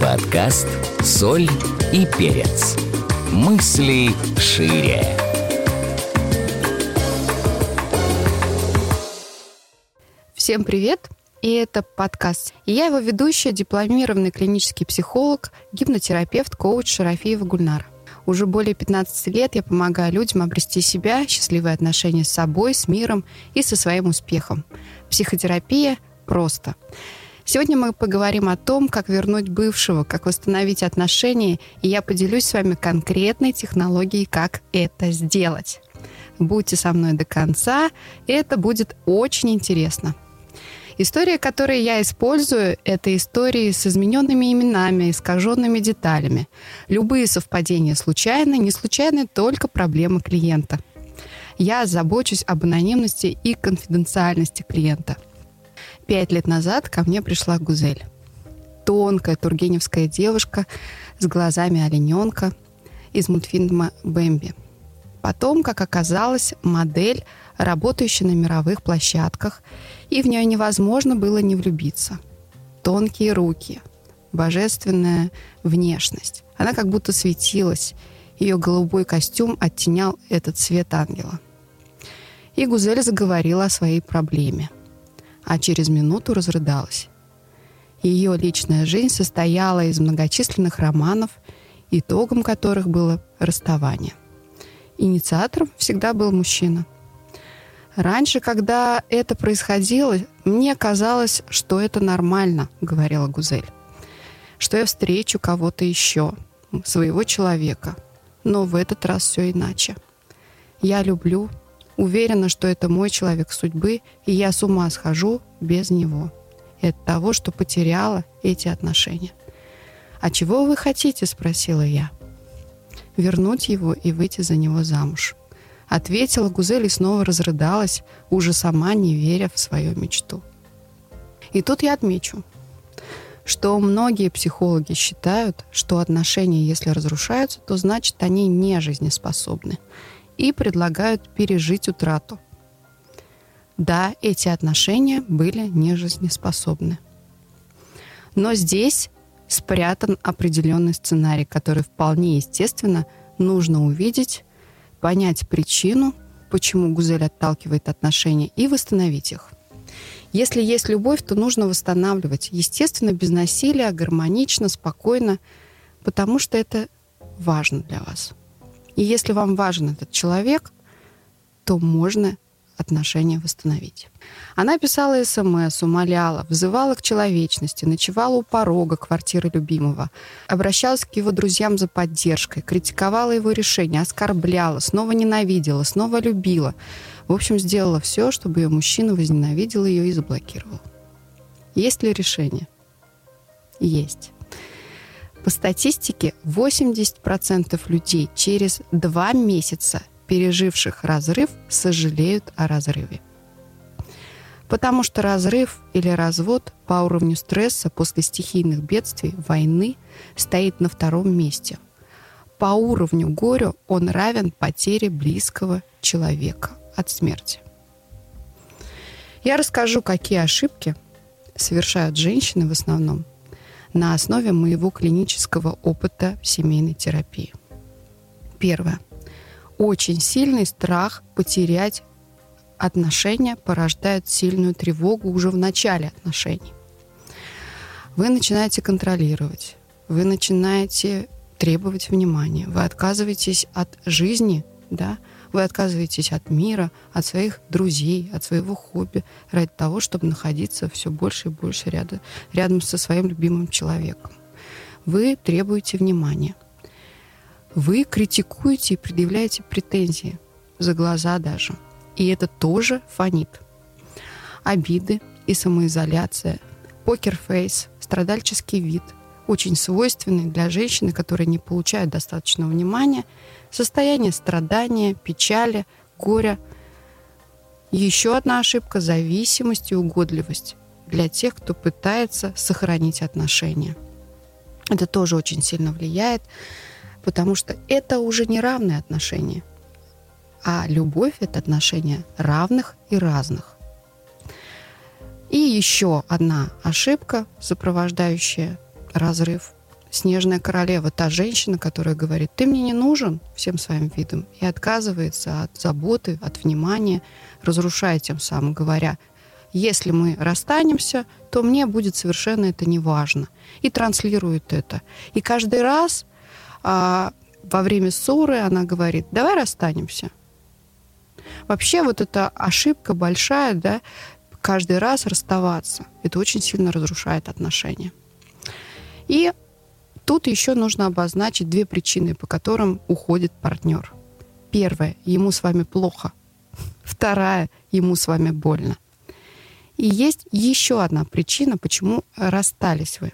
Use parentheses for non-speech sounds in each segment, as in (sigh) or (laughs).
Подкаст «Соль и перец». Мысли шире. Всем привет! И это подкаст. И я его ведущая, дипломированный клинический психолог, гипнотерапевт, коуч Шарафиева Гульнар. Уже более 15 лет я помогаю людям обрести себя, счастливые отношения с собой, с миром и со своим успехом. Психотерапия просто. Сегодня мы поговорим о том, как вернуть бывшего, как восстановить отношения, и я поделюсь с вами конкретной технологией, как это сделать. Будьте со мной до конца, это будет очень интересно. История, которую я использую, это истории с измененными именами, искаженными деталями. Любые совпадения случайны, не случайны только проблемы клиента. Я забочусь об анонимности и конфиденциальности клиента. Пять лет назад ко мне пришла Гузель. Тонкая тургеневская девушка с глазами олененка из мультфильма «Бэмби». Потом, как оказалось, модель, работающая на мировых площадках – и в нее невозможно было не влюбиться. Тонкие руки, божественная внешность. Она как будто светилась. Ее голубой костюм оттенял этот цвет ангела. И Гузель заговорила о своей проблеме. А через минуту разрыдалась. Ее личная жизнь состояла из многочисленных романов, итогом которых было расставание. Инициатором всегда был мужчина – Раньше, когда это происходило, мне казалось, что это нормально, говорила Гузель. Что я встречу кого-то еще, своего человека. Но в этот раз все иначе. Я люблю, уверена, что это мой человек судьбы, и я с ума схожу без него. И от того, что потеряла эти отношения. «А чего вы хотите?» – спросила я. «Вернуть его и выйти за него замуж». Ответила Гузель и снова разрыдалась, уже сама не веря в свою мечту. И тут я отмечу, что многие психологи считают, что отношения, если разрушаются, то значит они не жизнеспособны и предлагают пережить утрату. Да, эти отношения были не жизнеспособны. Но здесь спрятан определенный сценарий, который вполне естественно нужно увидеть понять причину, почему Гузель отталкивает отношения, и восстановить их. Если есть любовь, то нужно восстанавливать. Естественно, без насилия, гармонично, спокойно, потому что это важно для вас. И если вам важен этот человек, то можно отношения восстановить. Она писала СМС, умоляла, взывала к человечности, ночевала у порога квартиры любимого, обращалась к его друзьям за поддержкой, критиковала его решение, оскорбляла, снова ненавидела, снова любила. В общем, сделала все, чтобы ее мужчина возненавидел ее и заблокировал. Есть ли решение? Есть. По статистике, 80% людей через два месяца переживших разрыв сожалеют о разрыве. Потому что разрыв или развод по уровню стресса после стихийных бедствий, войны стоит на втором месте. По уровню горю он равен потере близкого человека от смерти. Я расскажу, какие ошибки совершают женщины в основном на основе моего клинического опыта семейной терапии. Первое очень сильный страх потерять отношения порождает сильную тревогу уже в начале отношений. Вы начинаете контролировать, вы начинаете требовать внимания, вы отказываетесь от жизни, да, вы отказываетесь от мира, от своих друзей, от своего хобби ради того, чтобы находиться все больше и больше рядом, рядом со своим любимым человеком. Вы требуете внимания – вы критикуете и предъявляете претензии за глаза даже. И это тоже фонит. Обиды и самоизоляция, покерфейс, страдальческий вид, очень свойственный для женщины, которые не получают достаточного внимания, состояние страдания, печали, горя. Еще одна ошибка – зависимость и угодливость для тех, кто пытается сохранить отношения. Это тоже очень сильно влияет потому что это уже не равные отношения, а любовь — это отношения равных и разных. И еще одна ошибка, сопровождающая разрыв, снежная королева, та женщина, которая говорит, ты мне не нужен всем своим видом, и отказывается от заботы, от внимания, разрушая тем самым, говоря, если мы расстанемся, то мне будет совершенно это не важно. И транслирует это. И каждый раз а, во время ссоры она говорит, давай расстанемся. Вообще вот эта ошибка большая, да, каждый раз расставаться. Это очень сильно разрушает отношения. И тут еще нужно обозначить две причины, по которым уходит партнер. Первое, ему с вами плохо. (laughs) Вторая, ему с вами больно. И есть еще одна причина, почему расстались вы.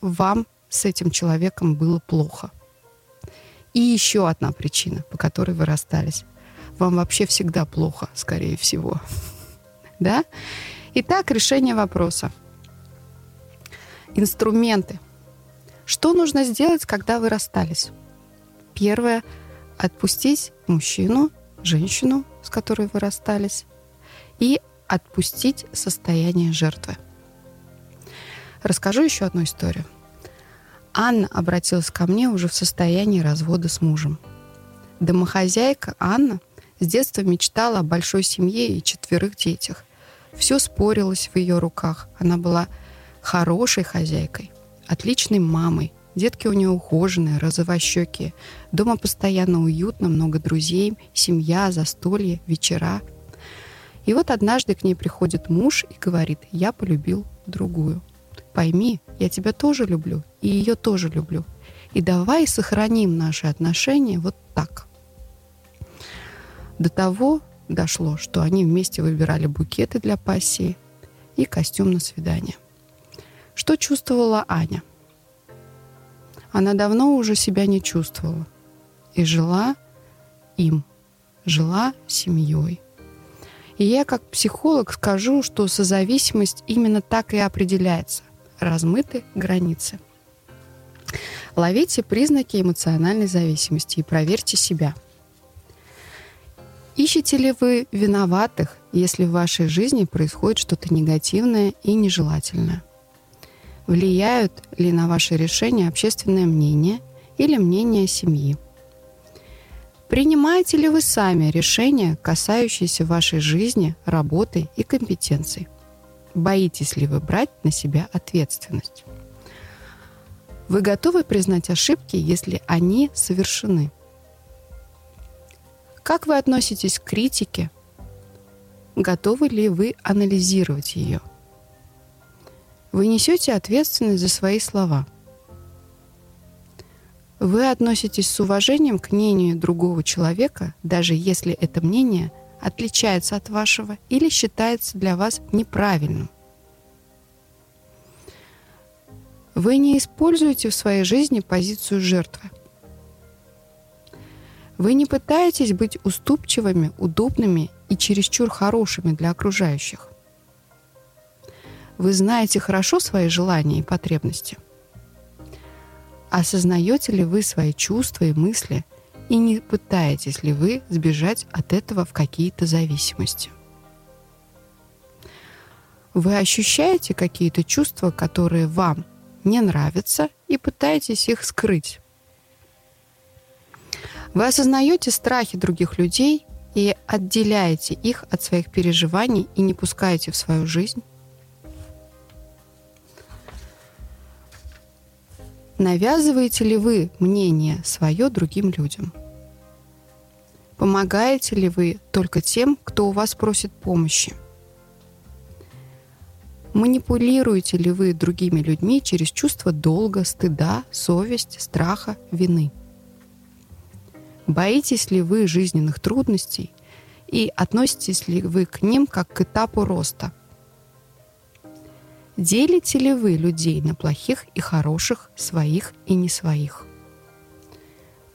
Вам с этим человеком было плохо. И еще одна причина, по которой вы расстались. Вам вообще всегда плохо, скорее всего. (laughs) Да? Итак, решение вопроса. Инструменты. Что нужно сделать, когда вы расстались? Первое – отпустить мужчину, женщину, с которой вы расстались, и отпустить состояние жертвы. Расскажу еще одну историю. Анна обратилась ко мне уже в состоянии развода с мужем. Домохозяйка Анна с детства мечтала о большой семье и четверых детях. Все спорилось в ее руках. Она была хорошей хозяйкой, отличной мамой. Детки у нее ухоженные, розовощекие. Дома постоянно уютно, много друзей, семья, застолье, вечера. И вот однажды к ней приходит муж и говорит, я полюбил другую – Пойми, я тебя тоже люблю, и ее тоже люблю. И давай сохраним наши отношения вот так. До того дошло, что они вместе выбирали букеты для пассии и костюм на свидание. Что чувствовала Аня? Она давно уже себя не чувствовала и жила им, жила семьей. И я как психолог скажу, что созависимость именно так и определяется размыты границы. Ловите признаки эмоциональной зависимости и проверьте себя. Ищете ли вы виноватых, если в вашей жизни происходит что-то негативное и нежелательное? Влияют ли на ваше решение общественное мнение или мнение семьи? Принимаете ли вы сами решения, касающиеся вашей жизни, работы и компетенций? Боитесь ли вы брать на себя ответственность? Вы готовы признать ошибки, если они совершены? Как вы относитесь к критике? Готовы ли вы анализировать ее? Вы несете ответственность за свои слова. Вы относитесь с уважением к мнению другого человека, даже если это мнение – отличается от вашего или считается для вас неправильным. Вы не используете в своей жизни позицию жертвы. Вы не пытаетесь быть уступчивыми, удобными и чересчур хорошими для окружающих. Вы знаете хорошо свои желания и потребности. Осознаете ли вы свои чувства и мысли и не пытаетесь ли вы сбежать от этого в какие-то зависимости. Вы ощущаете какие-то чувства, которые вам не нравятся, и пытаетесь их скрыть. Вы осознаете страхи других людей и отделяете их от своих переживаний и не пускаете в свою жизнь. Навязываете ли вы мнение свое другим людям? Помогаете ли вы только тем, кто у вас просит помощи? Манипулируете ли вы другими людьми через чувство долга, стыда, совесть, страха, вины? Боитесь ли вы жизненных трудностей и относитесь ли вы к ним как к этапу роста – Делите ли вы людей на плохих и хороших, своих и не своих?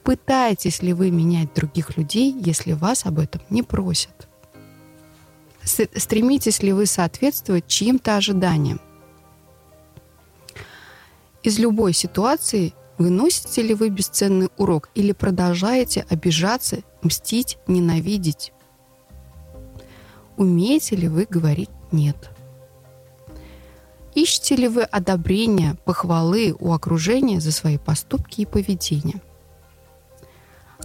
Пытаетесь ли вы менять других людей, если вас об этом не просят? Стремитесь ли вы соответствовать чьим-то ожиданиям? Из любой ситуации выносите ли вы бесценный урок или продолжаете обижаться, мстить, ненавидеть? Умеете ли вы говорить «нет»? Ищете ли вы одобрения, похвалы у окружения за свои поступки и поведение?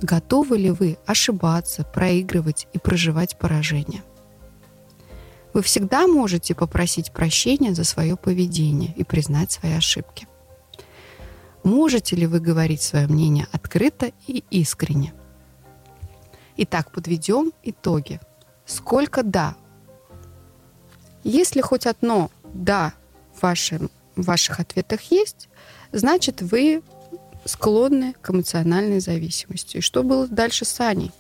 Готовы ли вы ошибаться, проигрывать и проживать поражение? Вы всегда можете попросить прощения за свое поведение и признать свои ошибки. Можете ли вы говорить свое мнение открыто и искренне? Итак, подведем итоги. Сколько «да»? Если хоть одно «да» вашем, в ваших ответах есть, значит, вы склонны к эмоциональной зависимости. И что было дальше с Аней?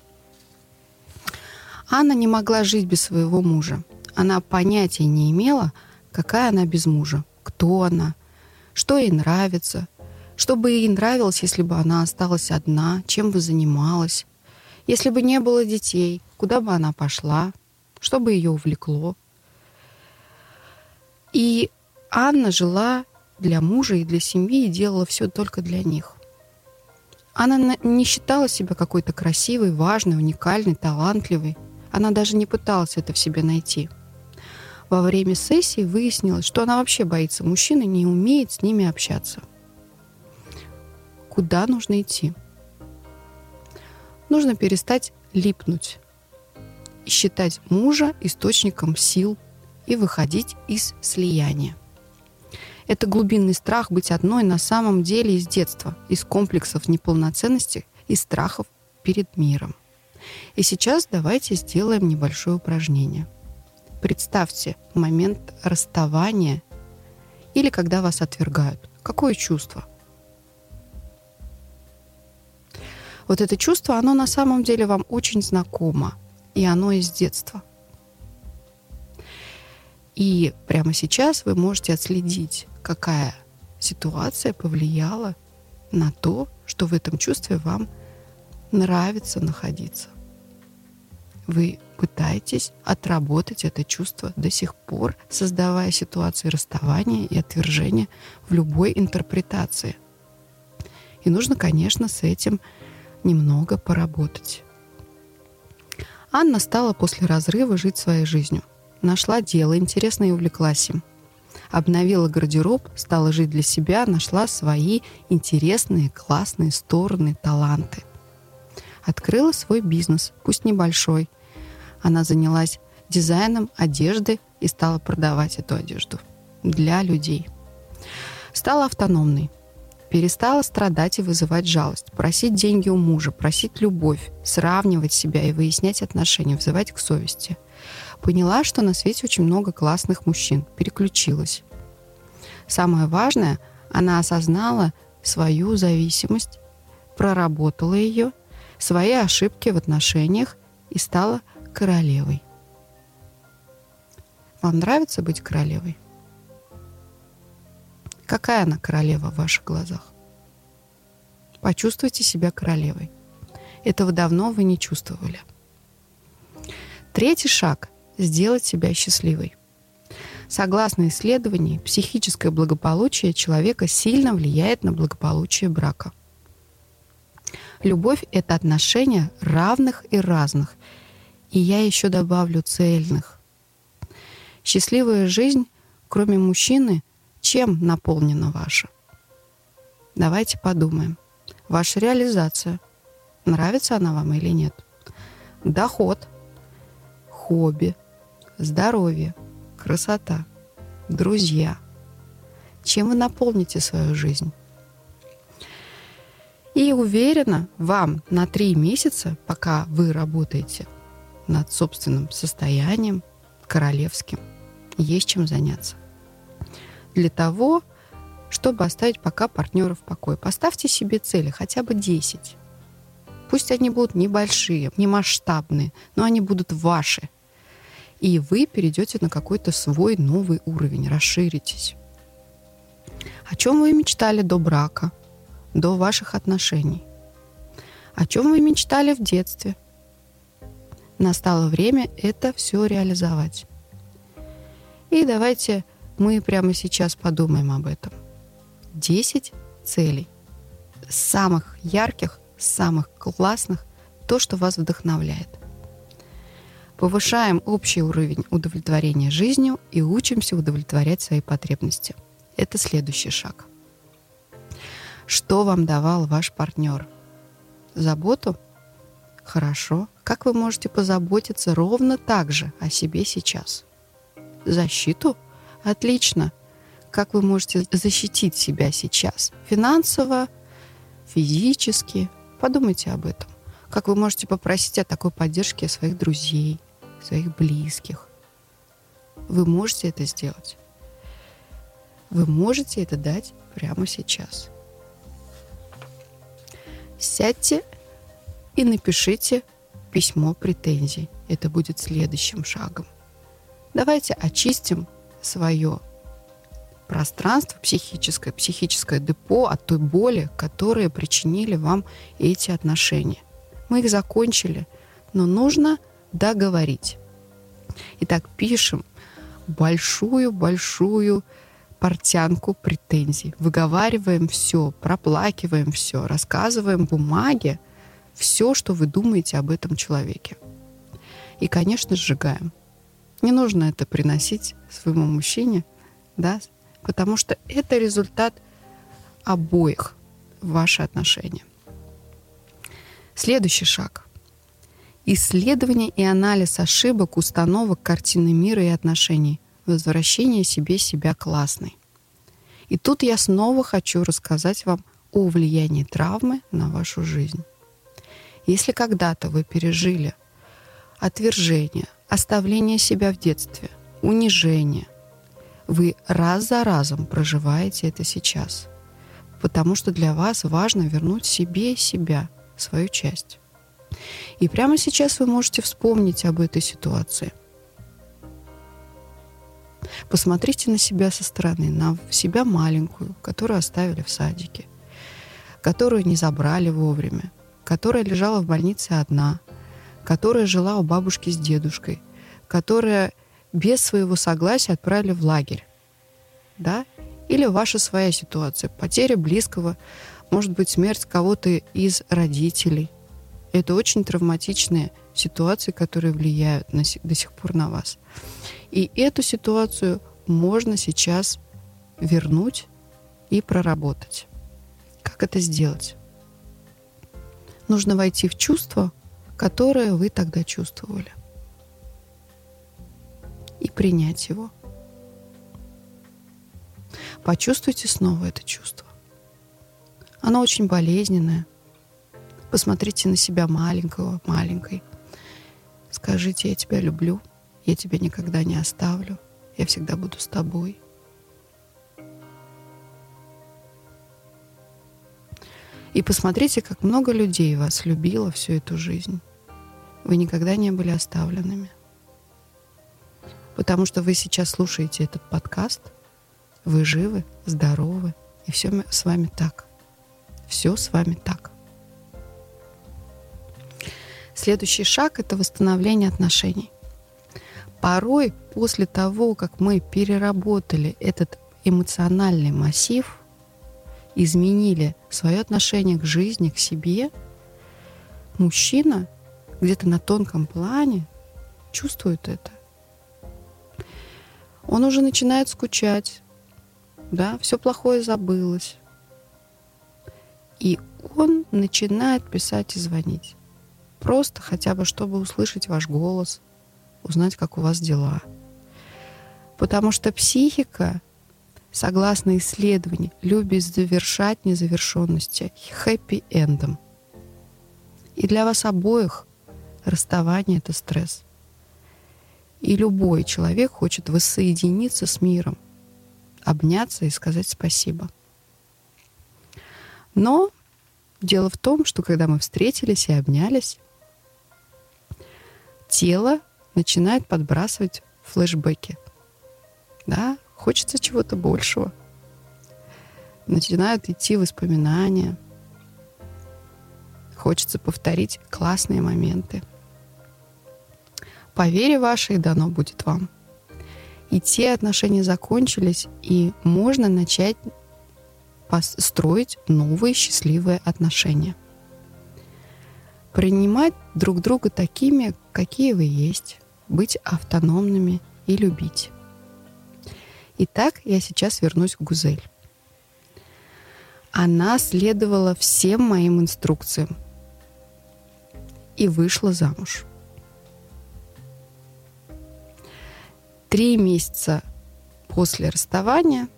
Анна не могла жить без своего мужа. Она понятия не имела, какая она без мужа, кто она, что ей нравится, что бы ей нравилось, если бы она осталась одна, чем бы занималась, если бы не было детей, куда бы она пошла, что бы ее увлекло. И Анна жила для мужа и для семьи и делала все только для них. Она не считала себя какой-то красивой, важной, уникальной, талантливой. Она даже не пыталась это в себе найти. Во время сессии выяснилось, что она вообще боится мужчин и не умеет с ними общаться. Куда нужно идти? Нужно перестать липнуть и считать мужа источником сил и выходить из слияния. Это глубинный страх быть одной на самом деле из детства, из комплексов неполноценности и страхов перед миром. И сейчас давайте сделаем небольшое упражнение. Представьте момент расставания или когда вас отвергают. Какое чувство? Вот это чувство, оно на самом деле вам очень знакомо, и оно из детства – и прямо сейчас вы можете отследить, какая ситуация повлияла на то, что в этом чувстве вам нравится находиться. Вы пытаетесь отработать это чувство до сих пор, создавая ситуации расставания и отвержения в любой интерпретации. И нужно, конечно, с этим немного поработать. Анна стала после разрыва жить своей жизнью – Нашла дело интересное и увлеклась им. Обновила гардероб, стала жить для себя, нашла свои интересные, классные стороны, таланты. Открыла свой бизнес, пусть небольшой. Она занялась дизайном одежды и стала продавать эту одежду для людей. Стала автономной. Перестала страдать и вызывать жалость, просить деньги у мужа, просить любовь, сравнивать себя и выяснять отношения, взывать к совести – Поняла, что на свете очень много классных мужчин. Переключилась. Самое важное, она осознала свою зависимость, проработала ее, свои ошибки в отношениях и стала королевой. Вам нравится быть королевой? Какая она королева в ваших глазах? Почувствуйте себя королевой. Этого давно вы не чувствовали. Третий шаг сделать себя счастливой. Согласно исследованию, психическое благополучие человека сильно влияет на благополучие брака. Любовь — это отношения равных и разных, и я еще добавлю цельных. Счастливая жизнь, кроме мужчины, чем наполнена ваша? Давайте подумаем. Ваша реализация. Нравится она вам или нет? Доход, хобби, здоровье, красота, друзья. Чем вы наполните свою жизнь? И уверена, вам на три месяца, пока вы работаете над собственным состоянием королевским, есть чем заняться. Для того, чтобы оставить пока партнера в покое, поставьте себе цели, хотя бы 10. Пусть они будут небольшие, не масштабные, но они будут ваши – и вы перейдете на какой-то свой новый уровень, расширитесь. О чем вы мечтали до брака, до ваших отношений? О чем вы мечтали в детстве? Настало время это все реализовать. И давайте мы прямо сейчас подумаем об этом. 10 целей. Самых ярких, самых классных, то, что вас вдохновляет – повышаем общий уровень удовлетворения жизнью и учимся удовлетворять свои потребности. Это следующий шаг. Что вам давал ваш партнер? Заботу? Хорошо. Как вы можете позаботиться ровно так же о себе сейчас? Защиту? Отлично. Как вы можете защитить себя сейчас? Финансово, физически? Подумайте об этом. Как вы можете попросить о такой поддержке своих друзей, своих близких? Вы можете это сделать. Вы можете это дать прямо сейчас. Сядьте и напишите письмо претензий. Это будет следующим шагом. Давайте очистим свое пространство психическое, психическое депо от той боли, которые причинили вам эти отношения. Мы их закончили, но нужно договорить. Итак, пишем большую-большую портянку претензий. Выговариваем все, проплакиваем все, рассказываем бумаге все, что вы думаете об этом человеке. И, конечно, сжигаем. Не нужно это приносить своему мужчине, да, потому что это результат обоих ваши отношения. Следующий шаг. Исследование и анализ ошибок, установок, картины мира и отношений. Возвращение себе себя классной. И тут я снова хочу рассказать вам о влиянии травмы на вашу жизнь. Если когда-то вы пережили отвержение, оставление себя в детстве, унижение, вы раз за разом проживаете это сейчас, потому что для вас важно вернуть себе себя, свою часть. И прямо сейчас вы можете вспомнить об этой ситуации. Посмотрите на себя со стороны, на себя маленькую, которую оставили в садике, которую не забрали вовремя, которая лежала в больнице одна, которая жила у бабушки с дедушкой, которая без своего согласия отправили в лагерь. Да? Или ваша своя ситуация. Потеря близкого, может быть, смерть кого-то из родителей. Это очень травматичные ситуации, которые влияют на, до сих пор на вас. И эту ситуацию можно сейчас вернуть и проработать. Как это сделать? Нужно войти в чувство, которое вы тогда чувствовали. И принять его. Почувствуйте снова это чувство. Оно очень болезненное. Посмотрите на себя маленького, маленькой. Скажите, я тебя люблю, я тебя никогда не оставлю, я всегда буду с тобой. И посмотрите, как много людей вас любило всю эту жизнь. Вы никогда не были оставленными. Потому что вы сейчас слушаете этот подкаст, вы живы, здоровы, и все с вами так. Все с вами так. Следующий шаг – это восстановление отношений. Порой после того, как мы переработали этот эмоциональный массив – изменили свое отношение к жизни, к себе, мужчина где-то на тонком плане чувствует это. Он уже начинает скучать, да, все плохое забылось. И он начинает писать и звонить. Просто хотя бы, чтобы услышать ваш голос, узнать, как у вас дела. Потому что психика согласно исследованию, любит завершать незавершенности хэппи-эндом. И для вас обоих расставание — это стресс. И любой человек хочет воссоединиться с миром, обняться и сказать спасибо. Но дело в том, что когда мы встретились и обнялись, тело начинает подбрасывать флешбеки. Да, Хочется чего-то большего. Начинают идти воспоминания. Хочется повторить классные моменты. По вере вашей дано будет вам. И те отношения закончились, и можно начать строить новые счастливые отношения. Принимать друг друга такими, какие вы есть – быть автономными и любить. Итак, я сейчас вернусь к Гузель. Она следовала всем моим инструкциям и вышла замуж. Три месяца после расставания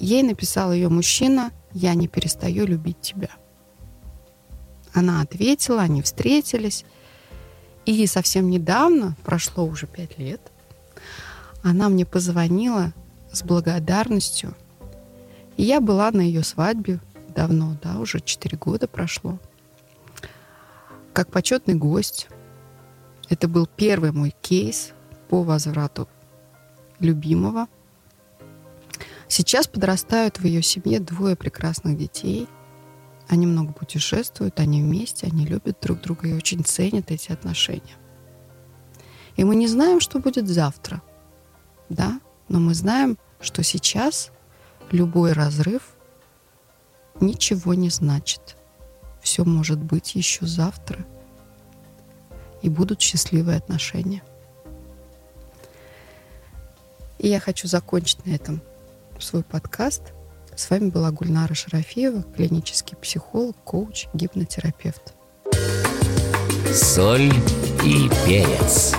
ей написал ее мужчина «Я не перестаю любить тебя». Она ответила, они встретились. И совсем недавно, прошло уже пять лет, она мне позвонила с благодарностью. И я была на ее свадьбе давно, да, уже четыре года прошло. Как почетный гость. Это был первый мой кейс по возврату любимого. Сейчас подрастают в ее семье двое прекрасных детей – они много путешествуют, они вместе, они любят друг друга и очень ценят эти отношения. И мы не знаем, что будет завтра, да, но мы знаем, что сейчас любой разрыв ничего не значит. Все может быть еще завтра, и будут счастливые отношения. И я хочу закончить на этом свой подкаст – с вами была Гульнара Шарафиева, клинический психолог, коуч, гипнотерапевт. Соль и перец.